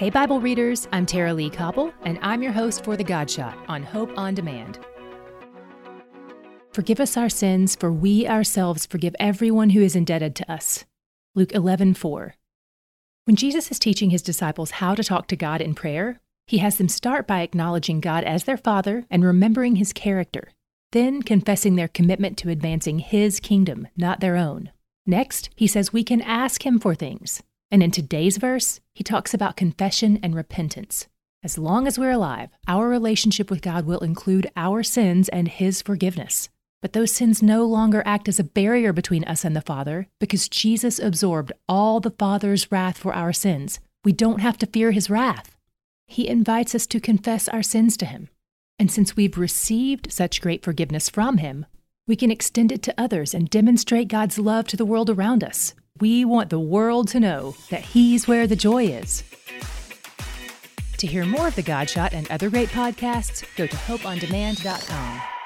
Hey, Bible readers, I'm Tara-Leigh Cobble, and I'm your host for The God Shot on Hope on Demand. Forgive us our sins, for we ourselves forgive everyone who is indebted to us. Luke 11 4. When Jesus is teaching his disciples how to talk to God in prayer, he has them start by acknowledging God as their Father and remembering his character, then confessing their commitment to advancing his kingdom, not their own. Next, he says we can ask him for things, and in today's verse, he talks about confession and repentance. As long as we're alive, our relationship with God will include our sins and his forgiveness. But those sins no longer act as a barrier between us and the Father because Jesus absorbed all the Father's wrath for our sins. We don't have to fear his wrath. He invites us to confess our sins to him. And since we've received such great forgiveness from him, we can extend it to others and demonstrate God's love to the world around us. We want the world to know that He's where the joy is. To hear more of The Godshot and other great podcasts, go to hopeondemand.com.